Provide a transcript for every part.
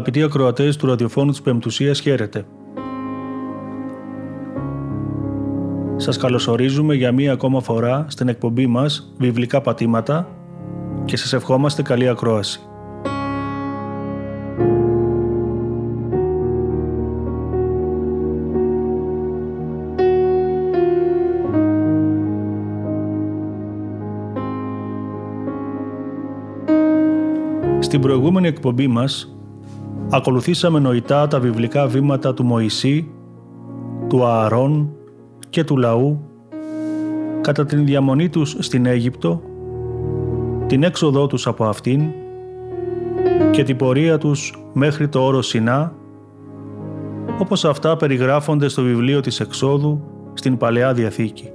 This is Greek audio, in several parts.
Αγαπητοί ακροατές του ραδιοφώνου της Πεμπτουσίας, χαίρετε. Σας καλωσορίζουμε για μία ακόμα φορά στην εκπομπή μας «Βιβλικά πατήματα» και σας ευχόμαστε καλή ακρόαση. Στην προηγούμενη εκπομπή μας ακολουθήσαμε νοητά τα βιβλικά βήματα του Μωυσή, του Ααρών και του λαού κατά την διαμονή τους στην Αίγυπτο, την έξοδό τους από αυτήν και την πορεία τους μέχρι το όρο Σινά, όπως αυτά περιγράφονται στο βιβλίο της Εξόδου στην Παλαιά Διαθήκη.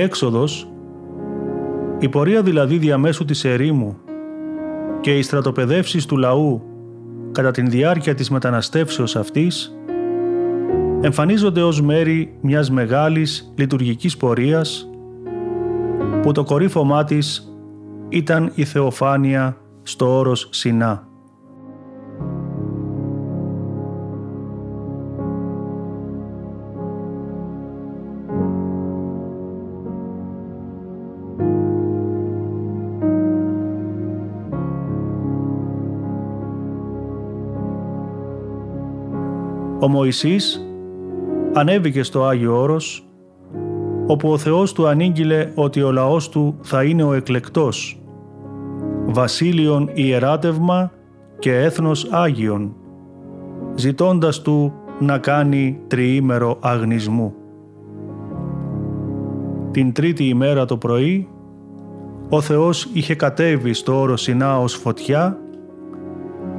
Η έξοδος, η πορεία δηλαδή διαμέσου της ερήμου και οι στρατοπεδεύσεις του λαού κατά την διάρκεια της μεταναστεύσεως αυτής εμφανίζονται ως μέρη μιας μεγάλης λειτουργικής πορείας που το κορύφωμά της ήταν η θεοφάνεια στο όρος Σινά. Ο Μωυσής ανέβηκε στο Άγιο Όρος, όπου ο Θεός του ανήγγειλε ότι ο λαός του θα είναι ο εκλεκτός, βασίλειον ιεράτευμα και έθνος Άγιον, ζητώντας του να κάνει τριήμερο αγνισμού. Την τρίτη ημέρα το πρωί, ο Θεός είχε κατέβει στο όρο Σινά ως φωτιά,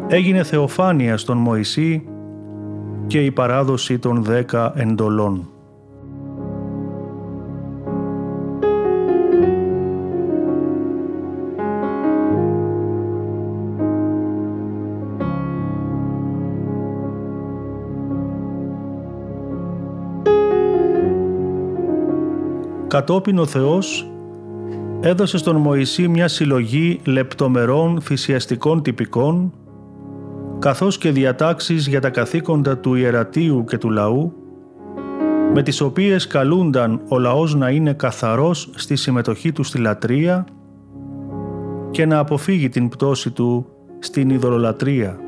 έγινε θεοφάνεια στον Μωυσή και η παράδοση των δέκα εντολών. Κατόπιν ο Θεός έδωσε στον Μωυσή μια συλλογή λεπτομερών θυσιαστικών τυπικών καθώς και διατάξεις για τα καθήκοντα του ιερατείου και του λαού, με τις οποίες καλούνταν ο λαός να είναι καθαρός στη συμμετοχή του στη λατρεία και να αποφύγει την πτώση του στην ειδωλολατρεία.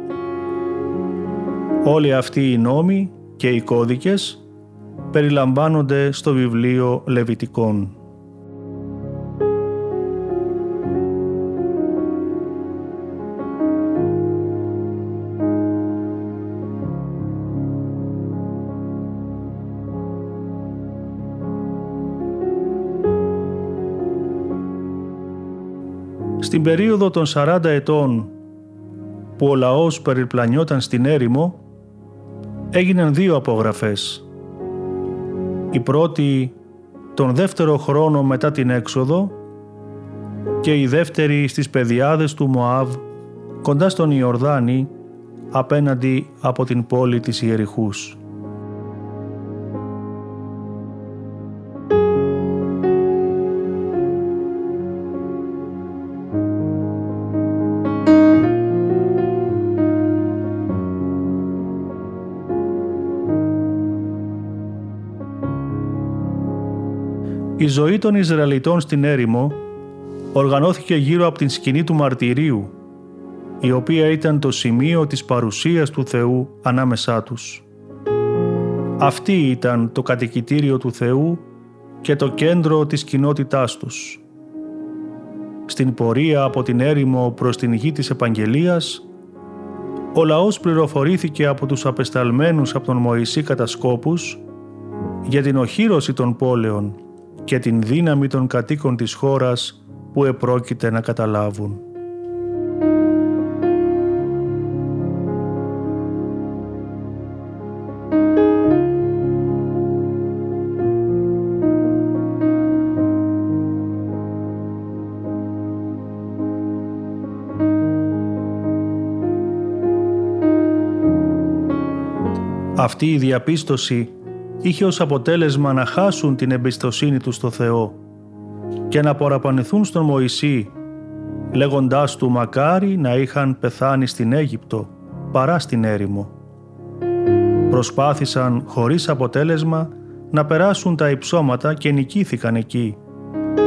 Όλοι αυτοί οι νόμοι και οι κώδικες περιλαμβάνονται στο βιβλίο Λεβιτικών. Στην περίοδο των 40 ετών που ο λαός περιπλανιόταν στην έρημο, έγιναν δύο απογραφές. Η πρώτη τον δεύτερο χρόνο μετά την έξοδο και η δεύτερη στις πεδιάδες του Μωάβ κοντά στον Ιορδάνη απέναντι από την πόλη της Ιεριχούς. Η ζωή των Ισραηλιτών στην έρημο οργανώθηκε γύρω από την σκηνή του μαρτυρίου, η οποία ήταν το σημείο της παρουσίας του Θεού ανάμεσά τους. Αυτή ήταν το κατοικητήριο του Θεού και το κέντρο της κοινότητάς τους. Στην πορεία από την έρημο προς την γη της Επαγγελίας, ο λαός πληροφορήθηκε από τους απεσταλμένους από τον Μωυσή κατασκόπους για την οχύρωση των πόλεων και την δύναμη των κατοίκων της χώρας που επρόκειται να καταλάβουν. Αυτή η διαπίστωση είχε ως αποτέλεσμα να χάσουν την εμπιστοσύνη τους στο Θεό και να παραπανηθούν στον Μωυσή λέγοντάς του μακάρι να είχαν πεθάνει στην Αίγυπτο παρά στην έρημο. Προσπάθησαν χωρίς αποτέλεσμα να περάσουν τα υψώματα και νικήθηκαν εκεί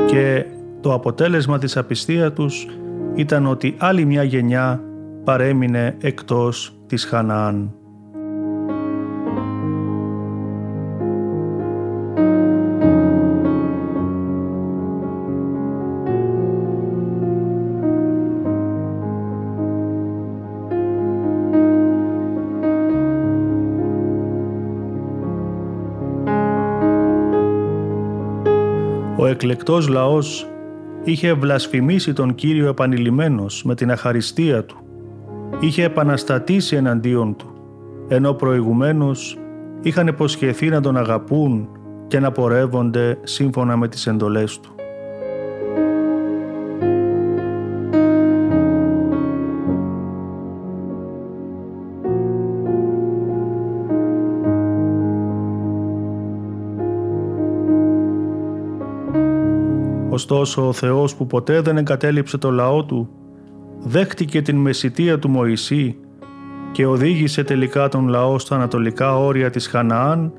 και το αποτέλεσμα της απιστίας τους ήταν ότι άλλη μια γενιά παρέμεινε εκτός της Χαναάν. Εκλεκτός λαός είχε βλασφημίσει τον Κύριο επανειλημμένος με την αχαριστία του. Είχε επαναστατήσει εναντίον του, ενώ προηγουμένως είχαν υποσχεθεί να τον αγαπούν και να πορεύονται σύμφωνα με τις εντολές του. Ωστόσο ο Θεός που ποτέ δεν εγκατέλειψε το λαό του, δέχτηκε την μεσητεία του Μωυσή και οδήγησε τελικά τον λαό στα ανατολικά όρια της Χαναάν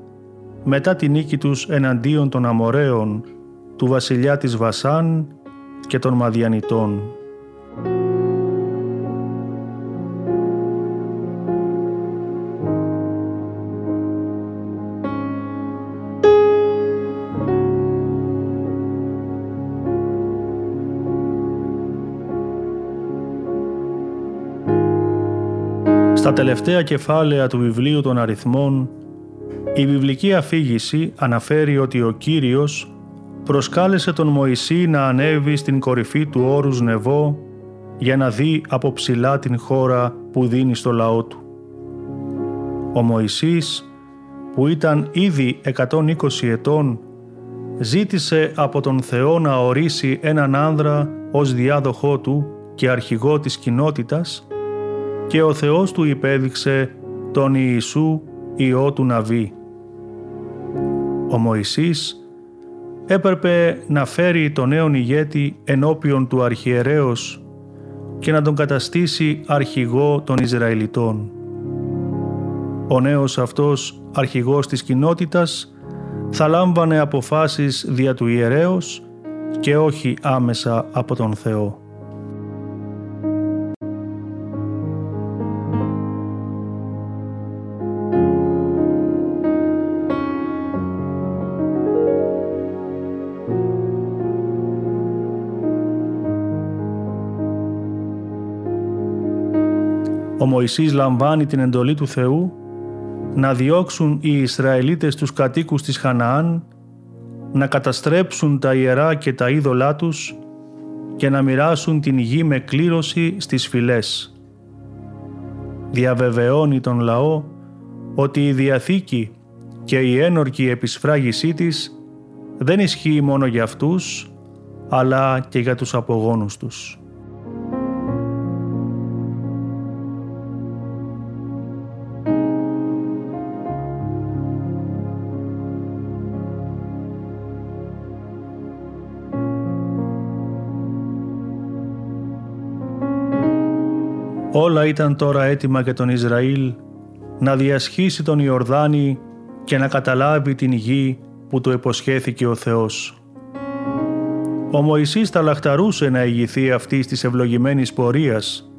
μετά την νίκη τους εναντίον των Αμοραίων, του βασιλιά της Βασάν και των Μαδιανιτών. Στα τελευταία κεφάλαια του βιβλίου των αριθμών, η βιβλική αφήγηση αναφέρει ότι ο Κύριος προσκάλεσε τον Μωυσή να ανέβει στην κορυφή του όρους Νεβό για να δει από ψηλά την χώρα που δίνει στο λαό του. Ο Μωυσής, που ήταν ήδη 120 ετών, ζήτησε από τον Θεό να ορίσει έναν άνδρα ως διάδοχό του και αρχηγό της κοινότητας και ο Θεός του υπέδειξε τον Ιησού Υιό του Ναβί. Ο Μωυσής έπρεπε να φέρει τον νέον ηγέτη ενώπιον του αρχιερέως και να τον καταστήσει αρχηγό των Ισραηλιτών. Ο νέος αυτός αρχηγός της κοινότητας θα λάμβανε αποφάσεις δια του ιερέως και όχι άμεσα από τον Θεό. Μωυσής λαμβάνει την εντολή του Θεού να διώξουν οι Ισραηλίτες τους κατοίκους της Χαναάν, να καταστρέψουν τα ιερά και τα είδωλά τους και να μοιράσουν την γη με κλήρωση στις φυλές. Διαβεβαιώνει τον λαό ότι η Διαθήκη και η ένορκη επισφράγησή της δεν ισχύει μόνο για αυτούς, αλλά και για τους απογόνους τους. Όλα ήταν τώρα έτοιμα για τον Ισραήλ να διασχίσει τον Ιορδάνη και να καταλάβει την γη που του υποσχέθηκε ο Θεός. Ο Μωυσής θα λαχταρούσε να ηγηθεί αυτής της ευλογημένης πορείας,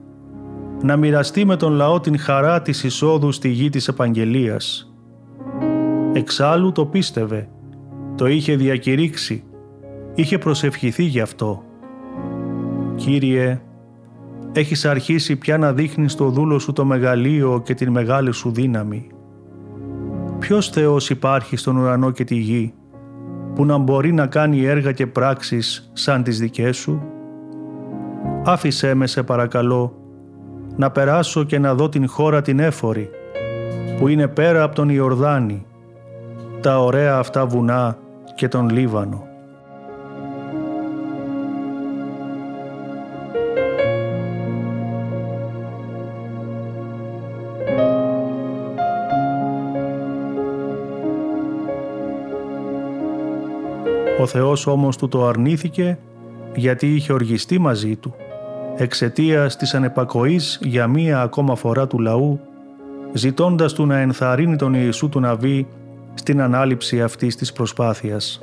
να μοιραστεί με τον λαό την χαρά της εισόδου στη γη της επαγγελίας. Εξάλλου το πίστευε, το είχε διακηρύξει, είχε προσευχηθεί γι' αυτό. «Κύριε, έχεις αρχίσει πια να δείχνεις το δούλο σου το μεγαλείο και την μεγάλη σου δύναμη. Ποιος Θεός υπάρχει στον ουρανό και τη γη, που να μπορεί να κάνει έργα και πράξεις σαν τις δικές σου; Άφησέ με σε παρακαλώ να περάσω και να δω την χώρα την έφορη που είναι πέρα από τον Ιορδάνη, τα ωραία αυτά βουνά και τον Λίβανο. Θεός όμως του το αρνήθηκε γιατί είχε οργιστεί μαζί του εξαιτίας της ανεπακοής για μία ακόμα φορά του λαού ζητώντας του να ενθαρρύνει τον Ιησού του Ναβί στην ανάληψη αυτής της προσπάθειας.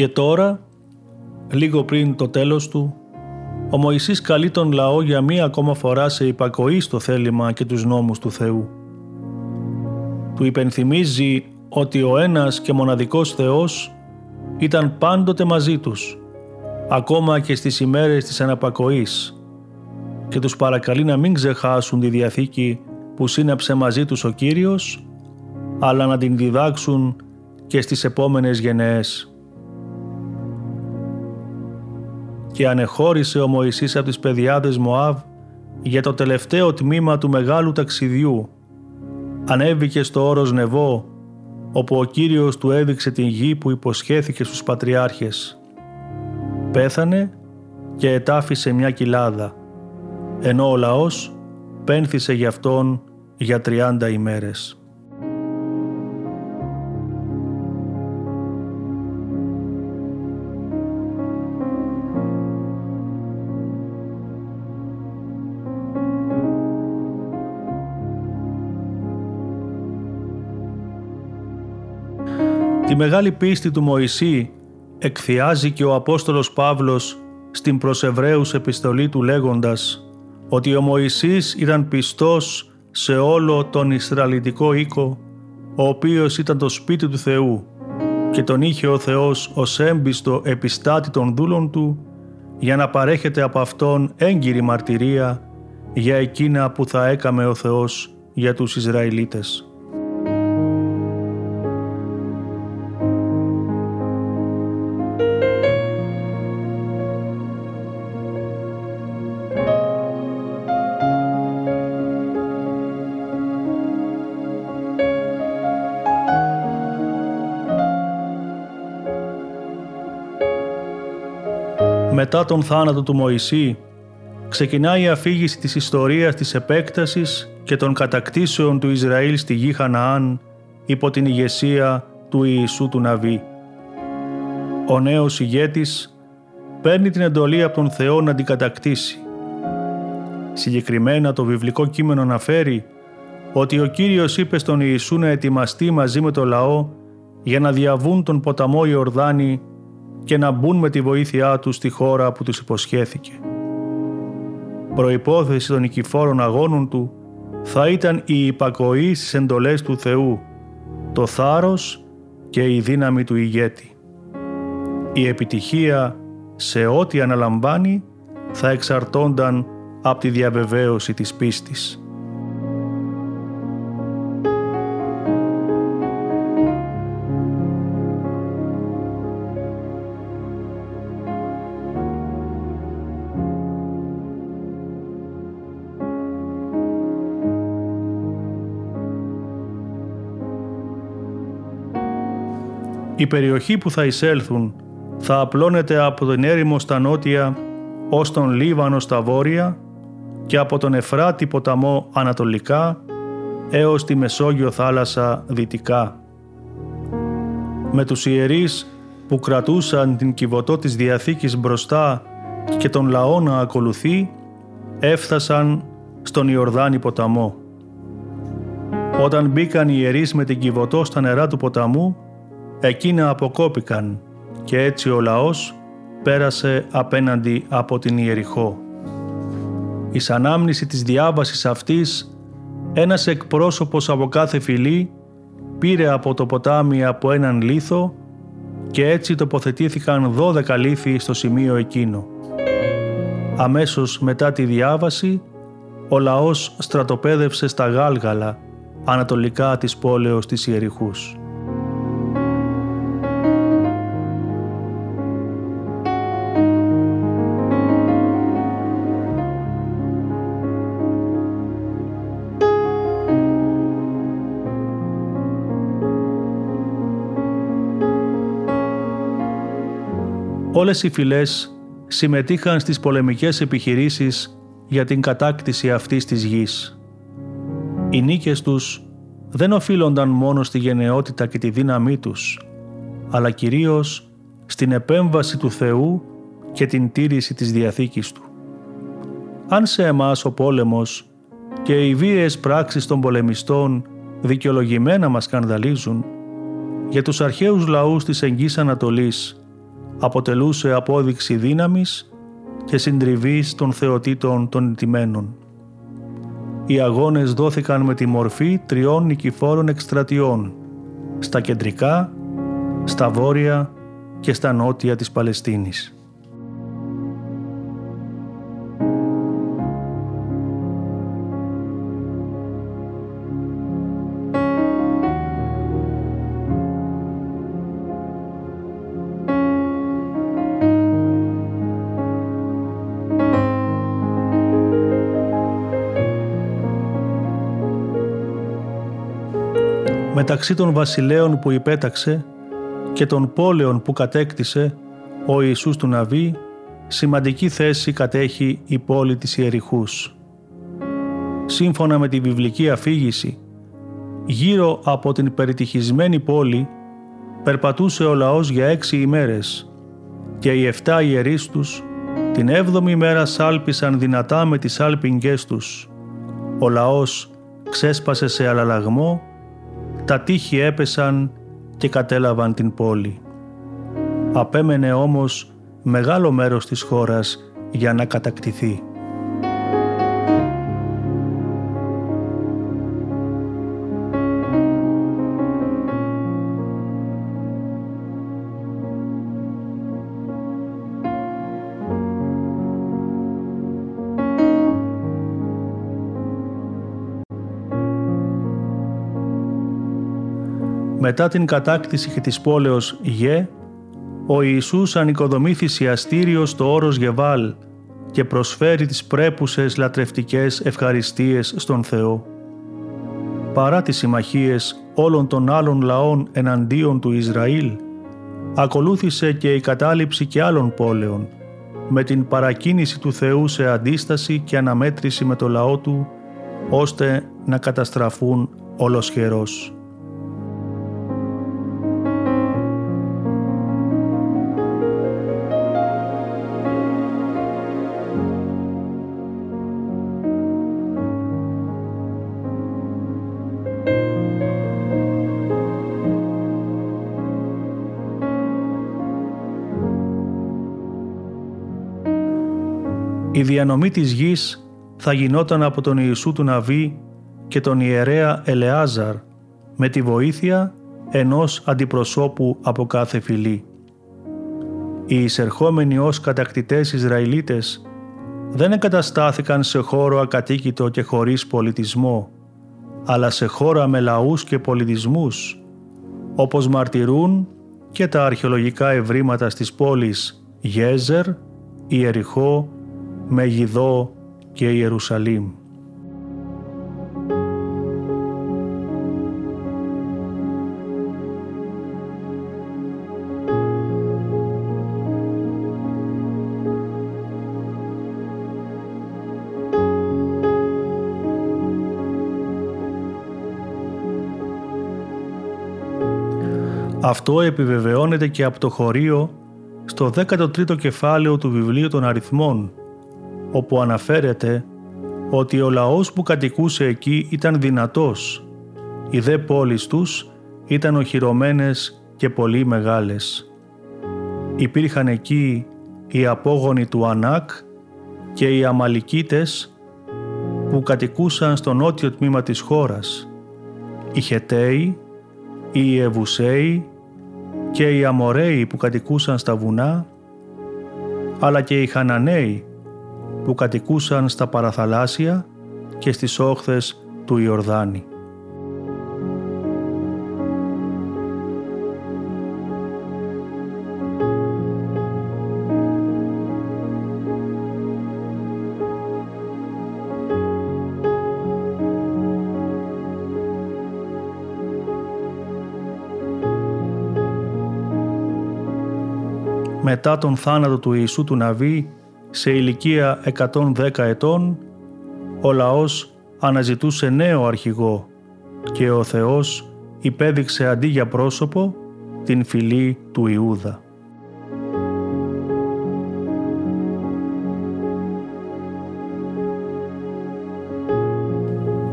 Και τώρα, λίγο πριν το τέλος του, ο Μωυσής καλεί τον λαό για μία ακόμα φορά σε υπακοή στο θέλημα και τους νόμους του Θεού. Του υπενθυμίζει ότι ο ένας και μοναδικός Θεός ήταν πάντοτε μαζί τους, ακόμα και στις ημέρες της αναπακοής και τους παρακαλεί να μην ξεχάσουν τη Διαθήκη που σύναψε μαζί τους ο Κύριος, αλλά να την διδάξουν και στις επόμενες γενναίες. Και ανεχώρησε ο Μωυσής από τις παιδιάδες Μωάβ για το τελευταίο τμήμα του μεγάλου ταξιδιού. Ανέβηκε στο όρος Νεβό, όπου ο Κύριος του έδειξε την γη που υποσχέθηκε στους πατριάρχες. Πέθανε και ετάφησε μια κοιλάδα, ενώ ο λαός πένθησε για αυτόν για 30 ημέρες. Μεγάλη πίστη του Μωυσή εκθιάζει και ο Απόστολος Παύλος στην προς Εβραίους επιστολή του λέγοντας ότι ο Μωυσής ήταν πιστός σε όλο τον Ισραηλιτικό οίκο ο οποίος ήταν το σπίτι του Θεού και τον είχε ο Θεός ως έμπιστο επιστάτη των δούλων του για να παρέχεται από Αυτόν έγκυρη μαρτυρία για εκείνα που θα έκαμε ο Θεός για τους Ισραηλίτες. Μετά τον θάνατο του Μωυσή, ξεκινάει η αφήγηση της ιστορίας της επέκτασης και των κατακτήσεων του Ισραήλ στη γη Χαναάν υπό την ηγεσία του Ιησού του Ναβί. Ο νέος ηγέτης παίρνει την εντολή από τον Θεό να την κατακτήσει. Συγκεκριμένα το βιβλικό κείμενο αναφέρει ότι ο Κύριος είπε στον Ιησού να ετοιμαστεί μαζί με το λαό για να διαβούν τον ποταμό Ιορδάνη και να μπουν με τη βοήθειά τους στη χώρα που τους υποσχέθηκε. Προϋπόθεση των νικηφόρων αγώνων του θα ήταν η υπακοή στις εντολές του Θεού, το θάρρος και η δύναμη του ηγέτη. Η επιτυχία σε ό,τι αναλαμβάνει θα εξαρτώνταν από τη διαβεβαίωση της πίστης. Η περιοχή που θα εισέλθουν θα απλώνεται από τον έρημο στα νότια ως τον Λίβανο στα βόρεια και από τον Εφράτη ποταμό ανατολικά έως τη Μεσόγειο θάλασσα δυτικά. με τους ιερείς που κρατούσαν την κυβωτό της Διαθήκης μπροστά και τον λαό να ακολουθεί, έφτασαν στον Ιορδάνη ποταμό. Όταν μπήκαν οι ιερείς με την κυβωτό στα νερά του ποταμού, εκείνα αποκόπηκαν και έτσι ο λαός πέρασε απέναντι από την Ιεριχώ. Η ανάμνηση της διάβασης αυτής, ένας εκπρόσωπος από κάθε φυλή πήρε από το ποτάμι από έναν λίθο και έτσι τοποθετήθηκαν δώδεκα λίθοι στο σημείο εκείνο. Αμέσως μετά τη διάβαση, ο λαός στρατοπέδευσε στα Γάλγαλα, ανατολικά της πόλεως της Ιεριχούς. Όλες οι φυλές συμμετείχαν στις πολεμικές επιχειρήσεις για την κατάκτηση αυτής της γης. Οι νίκες τους δεν οφείλονταν μόνο στη γενναιότητα και τη δύναμή τους, αλλά κυρίως στην επέμβαση του Θεού και την τήρηση της Διαθήκης Του. Αν σε εμάς ο πόλεμος και οι βίαιες πράξεις των πολεμιστών δικαιολογημένα μας σκανδαλίζουν, για τους αρχαίους λαούς της Εγγύης Ανατολής αποτελούσε απόδειξη δύναμης και συντριβής των θεοτήτων των ιτημένων. Οι αγώνες δόθηκαν με τη μορφή τριών νικηφόρων εκστρατιών στα κεντρικά, στα βόρεια και στα νότια της Παλαιστίνης. Μεταξύ των βασιλέων που υπέταξε και των πόλεων που κατέκτησε ο Ιησούς του Ναβί, σημαντική θέση κατέχει η πόλη της Ιεριχούς. Σύμφωνα με τη βιβλική αφήγηση, γύρω από την περιτυχισμένη πόλη περπατούσε ο λαός για έξι ημέρες και οι εφτά ιερείς τους την έβδομη μέρα σάλπισαν δυνατά με τις σάλπιγγές τους. Ο λαός ξέσπασε σε αλλαλαγμό τα τείχη έπεσαν και κατέλαβαν την πόλη. Απέμενε όμως μεγάλο μέρος της χώρας για να κατακτηθεί. Μετά την κατάκτηση και της πόλεως Γε, ο Ιησούς ανοικοδομεί θυσιαστήριο στο όρος Γεβάλ και προσφέρει τις πρέπουσες λατρευτικές ευχαριστίες στον Θεό. Παρά τις συμμαχίες όλων των άλλων λαών εναντίον του Ισραήλ, ακολούθησε και η κατάληψη και άλλων πόλεων, με την παρακίνηση του Θεού σε αντίσταση και αναμέτρηση με το λαό του, ώστε να καταστραφούν ολοσχερός. Η διανομή της γης θα γινόταν από τον Ιησού του Ναβί και τον ιερέα Ελεάζαρ με τη βοήθεια ενός αντιπροσώπου από κάθε φυλή. Οι εισερχόμενοι ως κατακτητές Ισραηλίτες δεν εγκαταστάθηκαν σε χώρο ακατοίκητο και χωρίς πολιτισμό, αλλά σε χώρα με λαούς και πολιτισμούς, όπως μαρτυρούν και τα αρχαιολογικά ευρήματα στις πόλεις Γέζερ, Ιεριχώ Μεγιδό και Ιερουσαλήμ. Αυτό επιβεβαιώνεται και από το χωρίο στο δέκατο τρίτο κεφάλαιο του βιβλίου των αριθμών όπου αναφέρεται ότι ο λαός που κατοικούσε εκεί ήταν δυνατός, οι δε πόλεις τους ήταν οχυρωμένες και πολύ μεγάλες. Υπήρχαν εκεί οι απόγονοι του Ανάκ και οι Αμαλικίτες που κατοικούσαν στο νότιο τμήμα της χώρας, οι Χεταίοι, οι Εβουσαίοι και οι Αμοραίοι που κατοικούσαν στα βουνά, αλλά και οι Χαναναίοι που κατοικούσαν στα παραθαλάσσια και στις όχθες του Ιορδάνη. μετά τον θάνατο του Ιησού του Ναβί σε ηλικία 110 ετών, ο λαός αναζητούσε νέο αρχηγό και ο Θεός υπέδειξε αντί για πρόσωπο την φυλή του Ιούδα.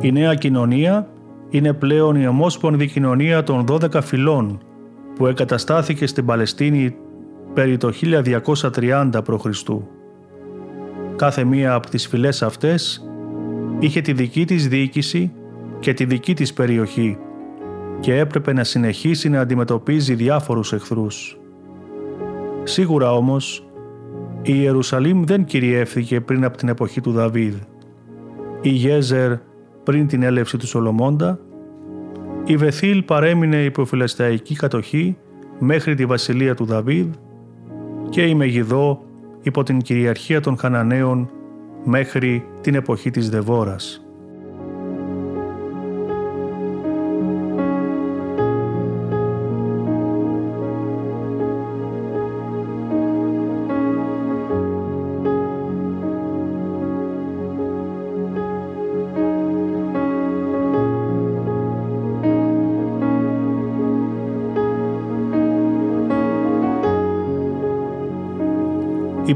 Η νέα κοινωνία είναι πλέον η ομόσπονδη κοινωνία των 12 φυλών που εγκαταστάθηκε στην Παλαιστίνη περί το 1230 π.Χ. Κάθε μία από τις φυλές αυτές είχε τη δική της διοίκηση και τη δική της περιοχή και έπρεπε να συνεχίσει να αντιμετωπίζει διάφορους εχθρούς. Σίγουρα όμως, η Ιερουσαλήμ δεν κυριεύθηκε πριν από την εποχή του Δαβίδ. Η Γέζερ πριν την έλευση του Σολομώντα, η Βεθήλ παρέμεινε υπό φυλασταϊκή κατοχή μέχρι τη βασιλεία του Δαβίδ και η Μεγιδό υπό την κυριαρχία των Χαναναίων μέχρι την εποχή της Δεβόρας.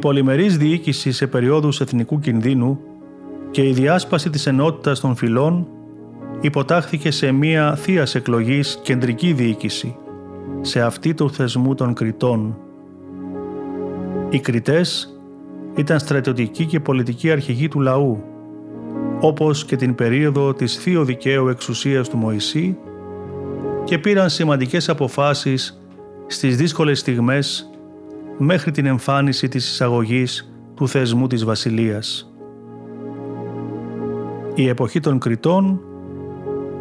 Πολυμερής διοίκηση σε περιόδους εθνικού κινδύνου και η διάσπαση της ενότητας των φυλών υποτάχθηκε σε μία θείας εκλογής κεντρική διοίκηση, σε αυτή του θεσμού των Κριτών. Οι Κριτές ήταν στρατιωτικοί και πολιτικοί αρχηγοί του λαού, όπως και την περίοδο της θείο δικαίου εξουσίας του Μωυσή και πήραν σημαντικές αποφάσεις στις δύσκολες στιγμές μέχρι την εμφάνιση της εισαγωγής του θεσμού της βασιλείας. Η εποχή των Κριτών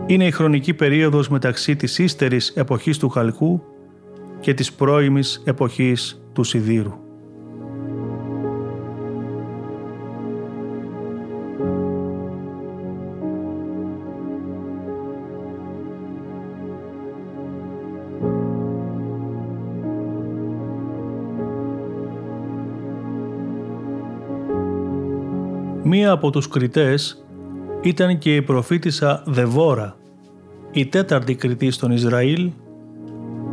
είναι η χρονική περίοδος μεταξύ της ύστερης εποχής του Χαλκού και της πρώιμης εποχής του Σιδήρου. Μία από τους κριτές ήταν και η προφήτησα Δεβόρα, η τέταρτη κριτή στον Ισραήλ,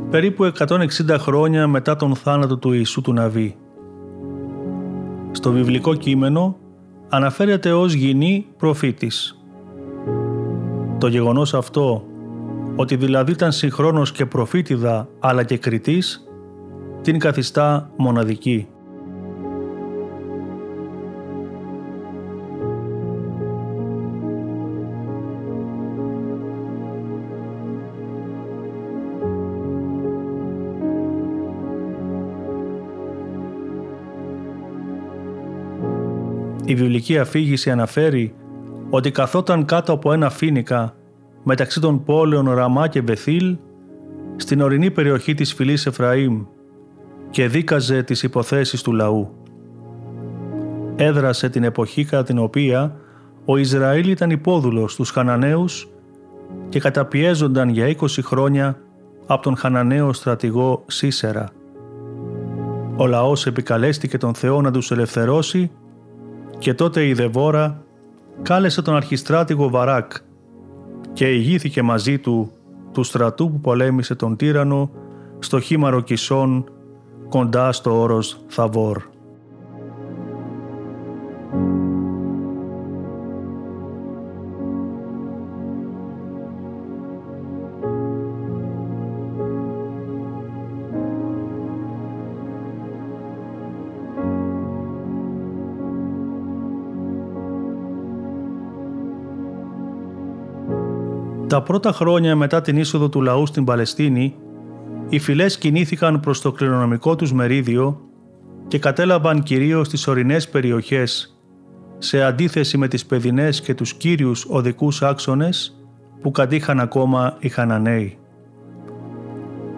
περίπου 160 χρόνια μετά τον θάνατο του Ιησού του Ναβί. Στο βιβλικό κείμενο αναφέρεται ως γυνή προφήτης. Το γεγονός αυτό, ότι δηλαδή ήταν συγχρόνως και προφήτηδα αλλά και κριτής, την καθιστά μοναδική. Η βιβλική αφήγηση αναφέρει ότι καθόταν κάτω από ένα φίνικα μεταξύ των πόλεων Ραμά και Βεθήλ στην ορεινή περιοχή της φυλής Εφραήμ και δίκαζε τις υποθέσεις του λαού. Έδρασε την εποχή κατά την οποία ο Ισραήλ ήταν υπόδουλος στους Χαναναίους και καταπιέζονταν για 20 χρόνια από τον Χαναναίο στρατηγό Σίσερα. Ο λαός επικαλέστηκε τον Θεό να τους ελευθερώσει και τότε η Δεβόρα κάλεσε τον αρχιστράτηγο Βαράκ και ηγήθηκε μαζί του του στρατού που πολέμησε τον τύρανο στο χήμαρο Κισών κοντά στο όρος Θαβόρ. Τα πρώτα χρόνια μετά την είσοδο του λαού στην Παλαιστίνη, οι φυλές κινήθηκαν προς το κληρονομικό τους μερίδιο και κατέλαβαν κυρίως τις ορεινές περιοχές, σε αντίθεση με τις παιδινές και τους κύριους οδικούς άξονες που κατήχαν ακόμα οι Χαναναίοι.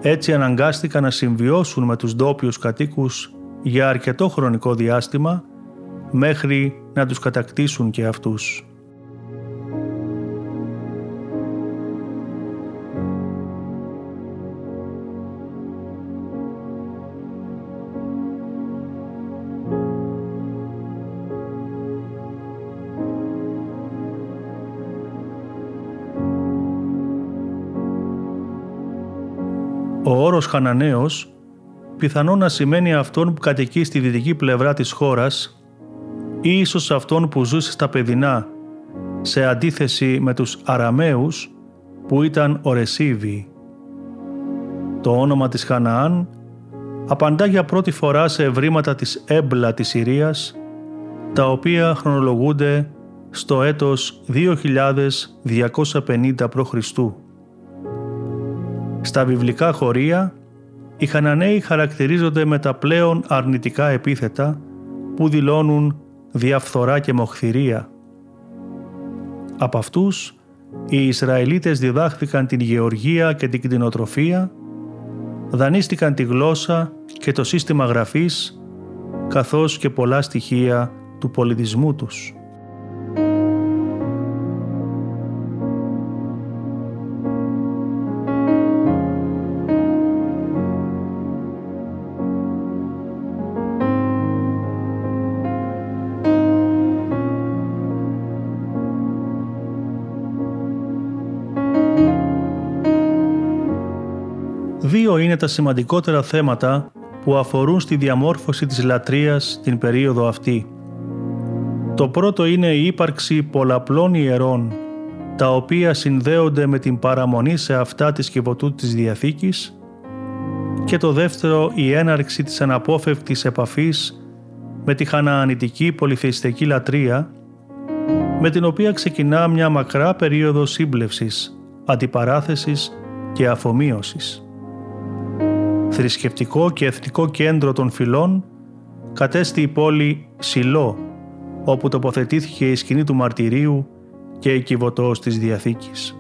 Έτσι αναγκάστηκαν να συμβιώσουν με τους ντόπιους κατοίκους για αρκετό χρονικό διάστημα μέχρι να τους κατακτήσουν και αυτούς. Ο όρος Χαναναίος πιθανόν να σημαίνει αυτόν που κατοικεί στη δυτική πλευρά της χώρας ή ίσως αυτόν που ζούσε στα παιδινά σε αντίθεση με τους Αραμαίους που ήταν Ορεσίβοι. Το όνομα της Χαναάν απαντά για πρώτη φορά σε ευρήματα της έμπλα της Συρίας τα οποία χρονολογούνται στο έτος 2250 π.Χ. Στα βιβλικά χωρία, οι Χαναναίοι χαρακτηρίζονται με τα πλέον αρνητικά επίθετα που δηλώνουν διαφθορά και μοχθηρία. Από αυτούς, οι Ισραηλίτες διδάχθηκαν την γεωργία και την κτηνοτροφία, δανείστηκαν τη γλώσσα και το σύστημα γραφής, καθώς και πολλά στοιχεία του πολιτισμού τους. Δύο είναι τα σημαντικότερα θέματα που αφορούν στη διαμόρφωση της λατρείας την περίοδο αυτή. Το πρώτο είναι η ύπαρξη πολλαπλών ιερών, τα οποία συνδέονται με την παραμονή σε αυτά της Κιβωτού της Διαθήκης και το δεύτερο η έναρξη της αναπόφευκτης επαφής με τη χαναανιτική πολυθεϊστική λατρεία με την οποία ξεκινά μια μακρά περίοδο σύμπλευσης, αντιπαράθεσης και αφομοίωσης θρησκευτικό και εθνικό κέντρο των φυλών κατέστη η πόλη Σιλό, όπου τοποθετήθηκε η σκηνή του μαρτυρίου και η κυβωτός της Διαθήκης.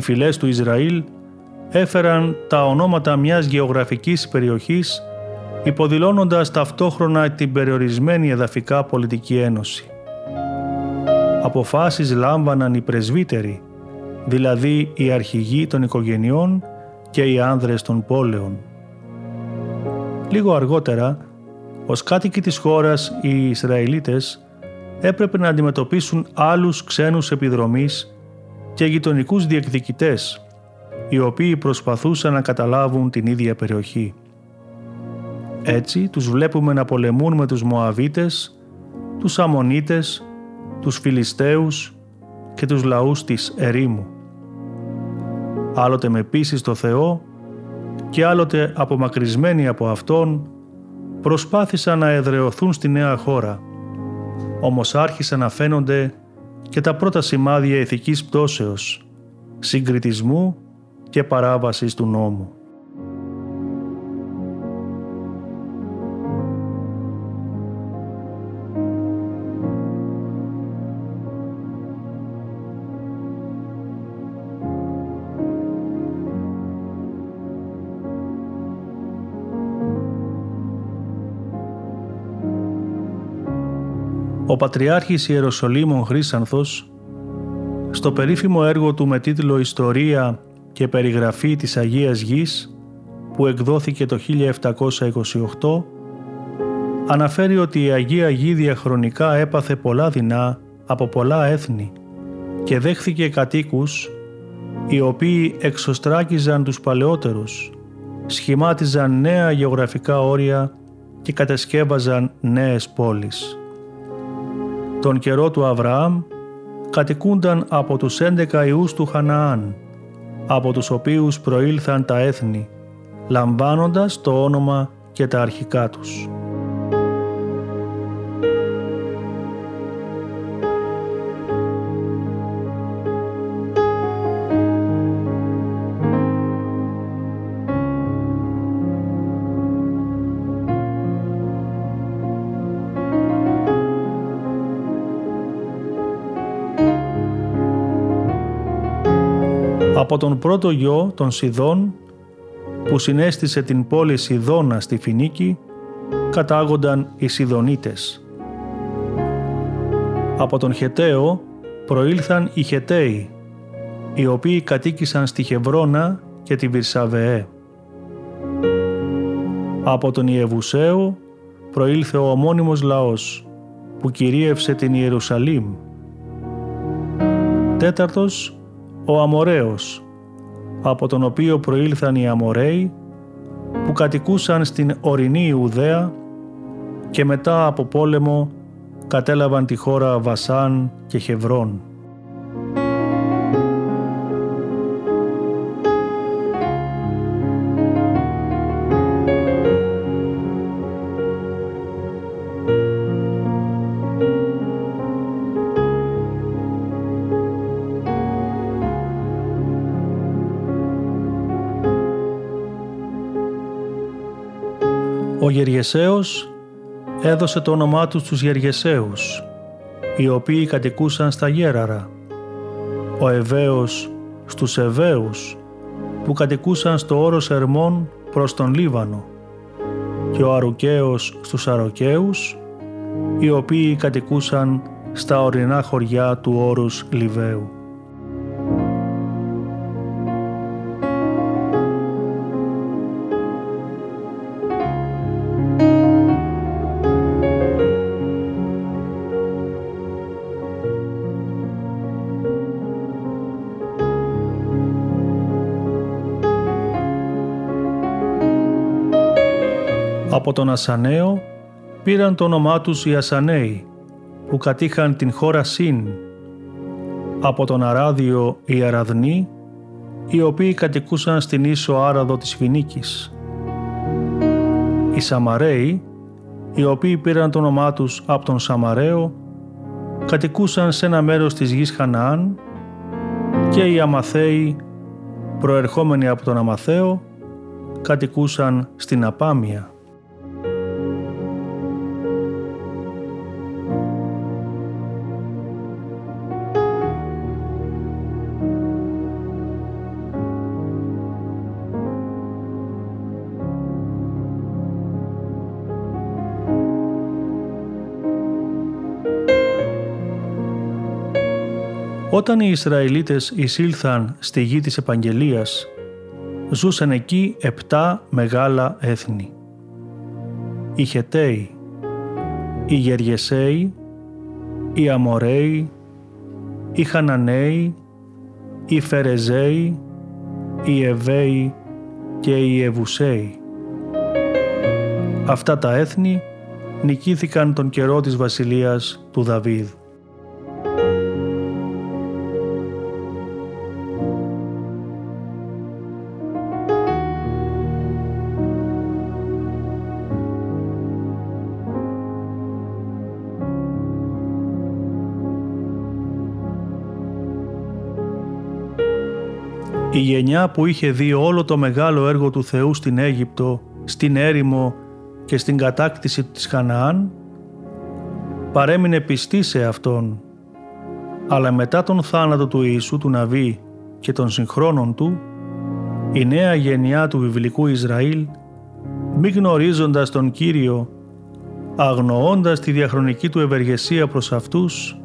Οι φυλές του Ισραήλ έφεραν τα ονόματα μιας γεωγραφικής περιοχής υποδηλώνοντας ταυτόχρονα την περιορισμένη εδαφικά πολιτική ένωση. Αποφάσεις λάμβαναν οι πρεσβύτεροι, δηλαδή οι αρχηγοί των οικογενειών και οι άνδρες των πόλεων. Λίγο αργότερα, ως κάτοικοι της χώρας οι Ισραηλίτες έπρεπε να αντιμετωπίσουν άλλους ξένους επιδρομής και γειτονικούς διεκδικητές, οι οποίοι προσπαθούσαν να καταλάβουν την ίδια περιοχή. Έτσι τους βλέπουμε να πολεμούν με τους Μωαβίτες, τους Αμονίτες, τους Φιλιστέους και τους λαούς της Ερήμου. Άλλοτε με πίστη στο Θεό και άλλοτε απομακρυσμένοι από Αυτόν προσπάθησαν να εδρεωθούν στη νέα χώρα, όμως άρχισαν να φαίνονται και τα πρώτα σημάδια ηθικής πτώσεως, συγκριτισμού και παράβασης του νόμου. Ο Πατριάρχης Ιεροσολύμων Χρύσανθος Στο περίφημο έργο του με τίτλο «Ιστορία και περιγραφή της Αγίας Γης» που εκδόθηκε το 1728 αναφέρει ότι η Αγία Γη διαχρονικά έπαθε πολλά δεινά από πολλά έθνη και δέχθηκε κατοίκους οι οποίοι εξωστράκιζαν τους παλαιότερους, σχημάτιζαν νέα γεωγραφικά όρια και κατεσκεύαζαν νέες πόλεις. Τον καιρό του Αβραάμ κατοικούνταν από τους 11 ιούς του Χαναάν, από τους οποίους προήλθαν τα έθνη, λαμβάνοντας το όνομα και τα αρχικά τους. Από τον πρώτο γιο των Σιδών που συνέστησε την πόλη Σιδώνα στη Φινίκη κατάγονταν οι Σιδονίτες. Από τον Χεταίο προήλθαν οι Χεταίοι οι οποίοι κατοίκησαν στη Χευρώνα και τη Βυρσαβεέ. Από τον Ιεβουσαίο προήλθε ο ομώνυμος λαός που κυρίευσε την Ιερουσαλήμ. Τέταρτος ο Αμοραίος, από τον οποίο προήλθαν οι Αμοραίοι που κατοικούσαν στην ορεινή Ιουδαία και μετά από πόλεμο κατέλαβαν τη χώρα Βασάν και Χευρών. Ο Γεργεσαίος έδωσε το όνομά τους στους Γεργεσαίους, οι οποίοι κατοικούσαν στα Γέραρα. Ο Εβαίος στους Εβαίους, που κατοικούσαν στο όρος Ερμών προς τον Λίβανο και ο Αρουκαίος στους Αροκαίους, οι οποίοι κατοικούσαν στα ορεινά χωριά του όρους Λιβαίου. Από τον Ασανέο πήραν το όνομά τους οι Ασανέοι, που κατήχαν την χώρα Συν. Από τον Αράδιο οι Αραδνοί, οι οποίοι κατοικούσαν στην ίσο Άραδο της Φινίκης. Οι Σαμαραίοι, οι οποίοι πήραν το όνομά τους από τον Σαμαραίο, κατοικούσαν σε ένα μέρος της γης Χαναάν και οι Αμαθαίοι, προερχόμενοι από τον Αμαθαίο, κατοικούσαν στην Απάμια. Όταν οι Ισραηλίτες εισήλθαν στη γη της Επαγγελίας, ζούσαν εκεί επτά μεγάλα έθνη. Οι Χεταίοι, οι Γεργεσαίοι, οι Αμοραίοι, οι Χαναναίοι, οι Φερεζαίοι, οι Εβαίοι και οι Εβουσαίοι. Αυτά τα έθνη νικήθηκαν τον καιρό της βασιλείας του Δαβίδ. Η γενιά που είχε δει όλο το μεγάλο έργο του Θεού στην Αίγυπτο, στην έρημο και στην κατάκτηση της Χαναάν, παρέμεινε πιστή σε Αυτόν. Αλλά μετά τον θάνατο του Ιησού του Ναβί και των συγχρόνων του, η νέα γενιά του βιβλικού Ισραήλ, μη γνωρίζοντας τον Κύριο, αγνοώντας τη διαχρονική του ευεργεσία προς αυτούς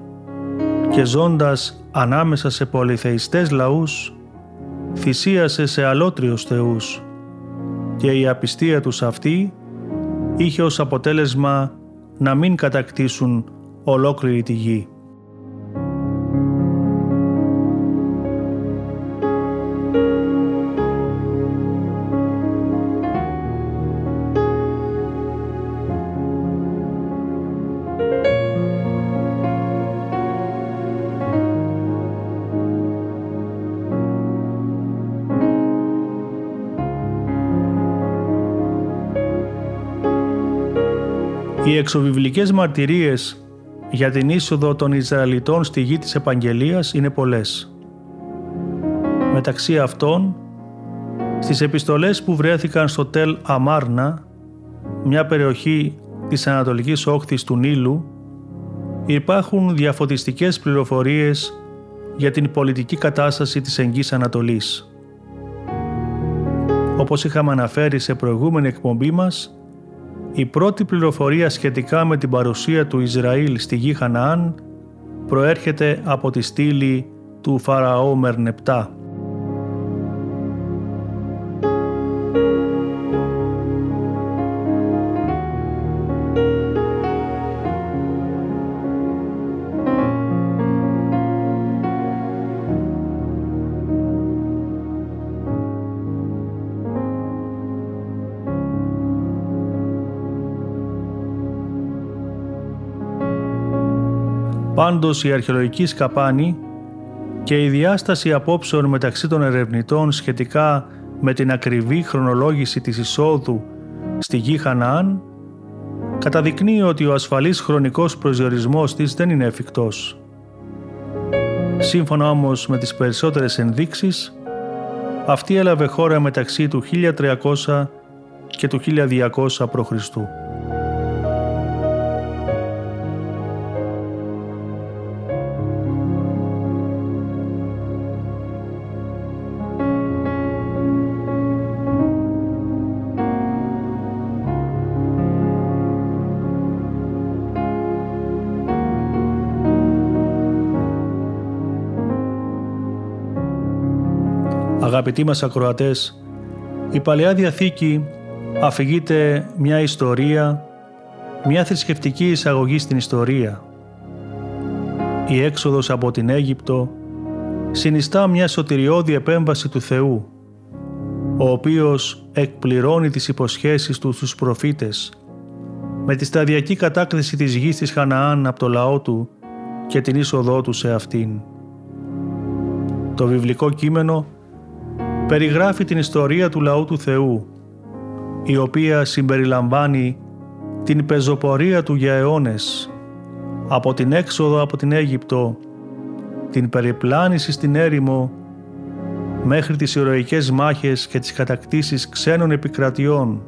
και ζώντας ανάμεσα σε πολυθεϊστές λαούς, θυσίασε σε αλότριους θεούς και η απιστία τους αυτή είχε ως αποτέλεσμα να μην κατακτήσουν ολόκληρη τη γη. Εξωβιβλικές μαρτυρίες για την είσοδο των Ισραηλιτών στη γη της Επαγγελίας είναι πολλές. Μεταξύ αυτών, στις επιστολές που βρέθηκαν στο Τελ Αμάρνα, μια περιοχή της ανατολικής όχθης του Νείλου, υπάρχουν διαφωτιστικές πληροφορίες για την πολιτική κατάσταση της Εγγύης Ανατολής. Όπως είχαμε αναφέρει σε προηγούμενη εκπομπή μας, η πρώτη πληροφορία σχετικά με την παρουσία του Ισραήλ στη γη Χαναάν προέρχεται από τη στήλη του Φαραώ Μερνεπτά. Πάντως η αρχαιολογική σκαπάνη και η διάσταση απόψεων μεταξύ των ερευνητών σχετικά με την ακριβή χρονολόγηση της εισόδου στη γη Χαναάν καταδεικνύει ότι ο ασφαλής χρονικός προσδιορισμός της δεν είναι εφικτός. Σύμφωνα όμως με τις περισσότερες ενδείξεις, αυτή έλαβε χώρα μεταξύ του 1300 και του 1200 π.Χ. Αγαπητοί μας ακροατές, η Παλαιά Διαθήκη αφηγείται μια ιστορία, μια θρησκευτική εισαγωγή στην ιστορία. Η έξοδος από την Αίγυπτο συνιστά μια σωτηριώδη επέμβαση του Θεού, ο οποίος εκπληρώνει τις υποσχέσεις του στους προφήτες με τη σταδιακή κατάκριση της γης της Χαναάν από το λαό του και την είσοδό του σε αυτήν. Το βιβλικό κείμενο περιγράφει την ιστορία του λαού του Θεού, η οποία συμπεριλαμβάνει την πεζοπορία του για αιώνες, από την έξοδο από την Αίγυπτο, την περιπλάνηση στην έρημο, μέχρι τις ηρωικές μάχες και τις κατακτήσεις ξένων επικρατιών,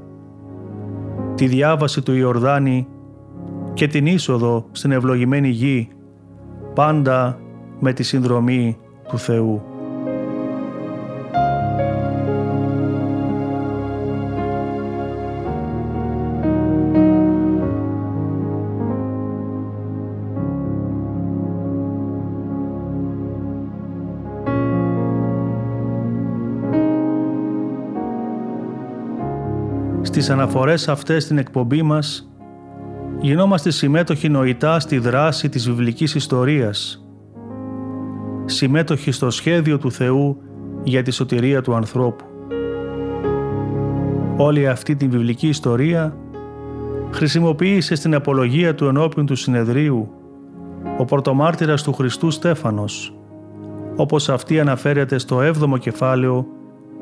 τη διάβαση του Ιορδάνη και την είσοδο στην ευλογημένη γη, πάντα με τη συνδρομή του Θεού. Στις αναφορές αυτές στην εκπομπή μας γινόμαστε συμμέτοχοι νοητά στη δράση της βιβλικής ιστορίας, συμμέτοχοι στο σχέδιο του Θεού για τη σωτηρία του ανθρώπου. Όλη αυτή την βιβλική ιστορία χρησιμοποίησε στην απολογία του ενώπιον του συνεδρίου ο πρωτομάρτυρας του Χριστού Στέφανος, όπως αυτή αναφέρεται στο 7ο κεφάλαιο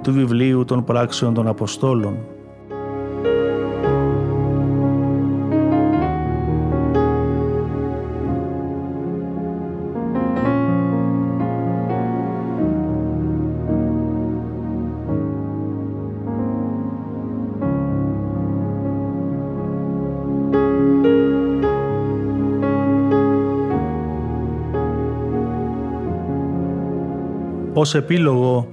του βιβλίου των πράξεων των Αποστόλων. Ως επίλογο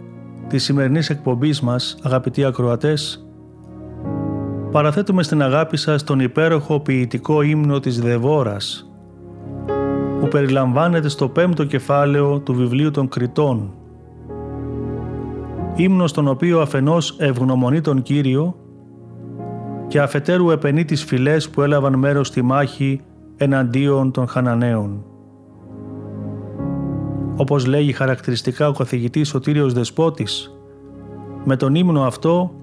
της σημερινής εκπομπής μας, αγαπητοί ακροατές, παραθέτουμε στην αγάπη σας τον υπέροχο ποιητικό ύμνο της Δεβόρας, που περιλαμβάνεται στο πέμπτο κεφάλαιο του βιβλίου των Κριτών. Ύμνος τον οποίο αφενός ευγνωμονεί τον Κύριο και αφετέρου επενεί τις φυλές που έλαβαν μέρος στη μάχη εναντίον των Χαναναίων. Όπως λέγει χαρακτηριστικά ο καθηγητής Σωτήριος Δεσπότης, με τον ύμνο αυτό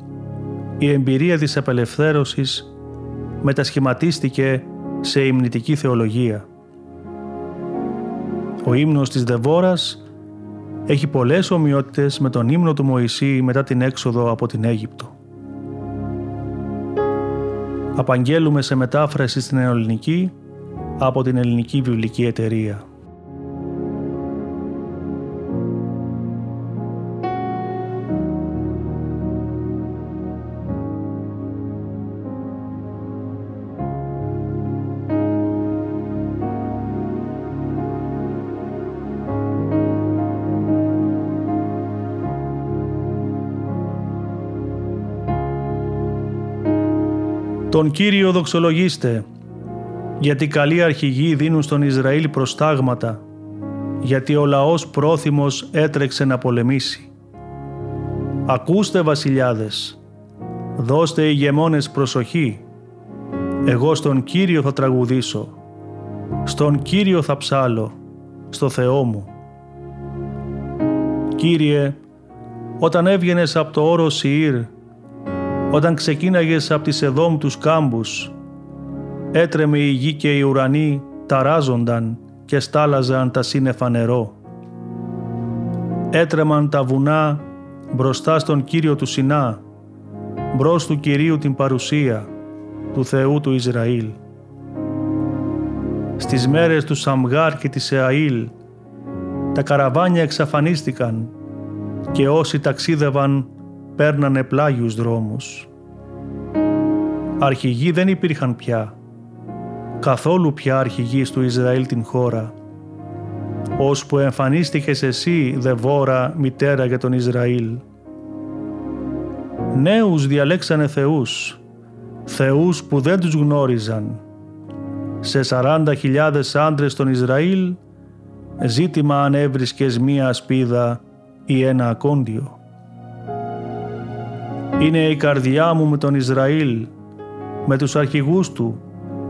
η εμπειρία της απελευθέρωσης μετασχηματίστηκε σε υμνητική θεολογία. Ο ύμνος της Δεβόρας έχει πολλές ομοιότητες με τον ύμνο του Μωυσή μετά την έξοδο από την Αίγυπτο. Απαγγέλουμε σε μετάφραση στην ελληνική από την Ελληνική Βιβλική Εταιρεία. Τον Κύριο δοξολογήστε, γιατί καλοί αρχηγοί δίνουν στον Ισραήλ προστάγματα, γιατί ο λαός πρόθυμος έτρεξε να πολεμήσει. Ακούστε βασιλιάδες, δώστε ηγεμόνες προσοχή, εγώ στον Κύριο θα τραγουδήσω, στον Κύριο θα ψάλω, στο Θεό μου. Κύριε, όταν έβγαινες από το όρο Σιήρ όταν ξεκίναγες από τις Εδόμ τους κάμπους, έτρεμε η γη και οι ουρανοί ταράζονταν και στάλαζαν τα σύννεφα νερό. Έτρεμαν τα βουνά μπροστά στον Κύριο του Σινά, μπρος του Κυρίου την παρουσία του Θεού του Ισραήλ. Στις μέρες του Σαμγάρ και της Εαήλ, τα καραβάνια εξαφανίστηκαν και όσοι ταξίδευαν παίρνανε πλάγιους δρόμους. Αρχηγοί δεν υπήρχαν πια, καθόλου πια αρχηγοί του Ισραήλ την χώρα, ώσπου εμφανίστηκες εσύ, Δεβόρα, μητέρα για τον Ισραήλ. Νέους διαλέξανε θεούς, θεούς που δεν τους γνώριζαν. Σε σαράντα χιλιάδες άντρες των Ισραήλ, ζήτημα αν έβρισκες μία ασπίδα ή ένα ακόντιο. Είναι η καρδιά μου με τον Ισραήλ, με τους αρχηγούς του,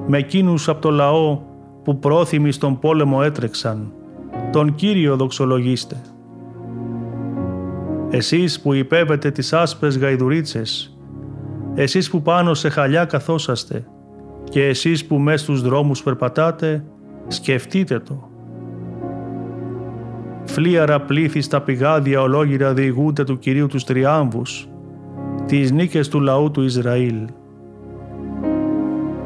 με εκείνους από το λαό που πρόθυμοι στον πόλεμο έτρεξαν. Τον Κύριο δοξολογήστε. Εσείς που υπέβετε τις άσπρες γαϊδουρίτσες, εσείς που πάνω σε χαλιά καθόσαστε και εσείς που μες στους δρόμους περπατάτε, σκεφτείτε το. Φλίαρα πλήθη στα πηγάδια ολόγυρα διηγούνται του Κυρίου τους τριάμβους, τις νίκες του λαού του Ισραήλ.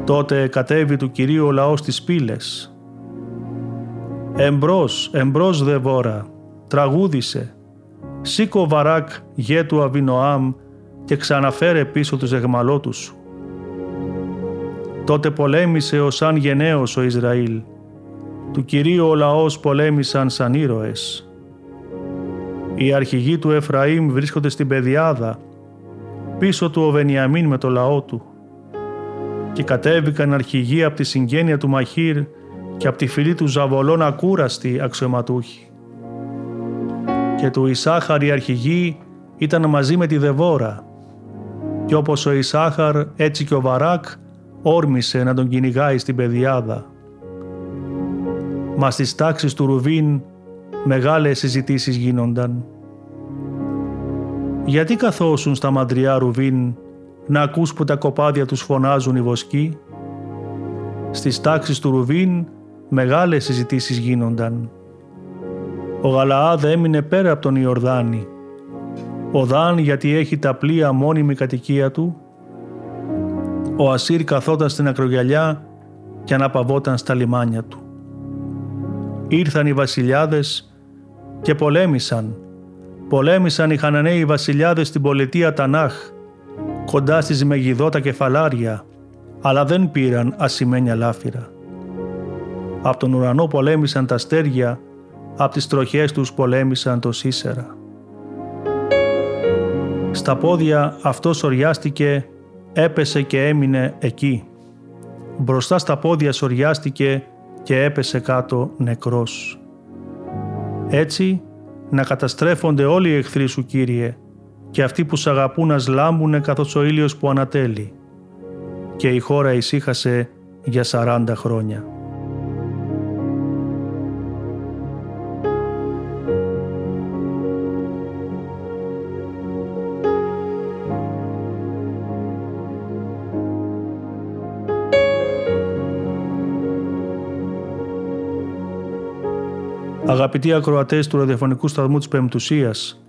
Τότε κατέβη του Κυρίου ο λαός της πύλες. «Εμπρός, εμπρός Δεβόρα, τραγούδισε, σήκω βαράκ γέ του Αβινοάμ και ξαναφέρε πίσω τους εγμαλώτους σου». Τότε πολέμησε ο σαν γενναίος ο Ισραήλ. Του Κυρίου ο λαός πολέμησαν σαν ήρωες. Οι αρχηγοί του Εφραήμ βρίσκονται στην πεδιάδα πίσω του ο Βενιαμίν με το λαό του. Και κατέβηκαν αρχηγοί από τη συγγένεια του Μαχήρ και από τη φυλή του Ζαβολών ακούραστοι αξιωματούχοι. Και του Ισάχαρ οι αρχηγοί ήταν μαζί με τη Δεβόρα και όπως ο Ισάχαρ έτσι και ο Βαράκ όρμησε να τον κυνηγάει στην πεδιάδα. Μα στις τάξεις του Ρουβίν μεγάλες συζητήσεις γίνονταν γιατί καθόσουν στα μαντριά Ρουβίν να ακούς που τα κοπάδια τους φωνάζουν οι βοσκοί; Στις τάξεις του Ρουβίν μεγάλες συζητήσεις γίνονταν. Ο Γαλαάδ έμεινε πέρα από τον Ιορδάνη. Ο Δάν γιατί έχει τα πλοία μόνιμη κατοικία του. Ο Ασύρ καθόταν στην ακρογιαλιά και αναπαυόταν στα λιμάνια του. Ήρθαν οι βασιλιάδες και πολέμησαν πολέμησαν οι Χαναναίοι βασιλιάδες στην πολιτεία Τανάχ, κοντά στις Μεγιδότα κεφαλάρια, αλλά δεν πήραν ασημένια λάφυρα. Από τον ουρανό πολέμησαν τα αστέρια, από τις τροχές τους πολέμησαν το Σίσερα. Στα πόδια αυτός σοριάστηκε, έπεσε και έμεινε εκεί. Μπροστά στα πόδια σοριάστηκε και έπεσε κάτω νεκρός. Έτσι να καταστρέφονται όλοι οι εχθροί σου Κύριε και αυτοί που σ' αγαπούν να σλάμπουνε καθώς ο ήλιος που ανατέλει. Και η χώρα ησύχασε για σαράντα χρόνια. Αγαπητοί ακροατές του ραδιοφωνικού σταθμού της Πεμπτουσίας,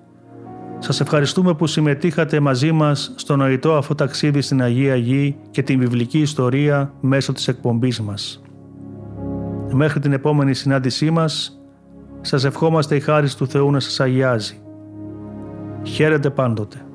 σας ευχαριστούμε που συμμετείχατε μαζί μας στο νοητό αυτό ταξίδι στην Αγία Γη και την βιβλική ιστορία μέσω της εκπομπής μας. Μέχρι την επόμενη συνάντησή μας, σας ευχόμαστε η χάρη του Θεού να σας αγιάζει. Χαίρετε πάντοτε.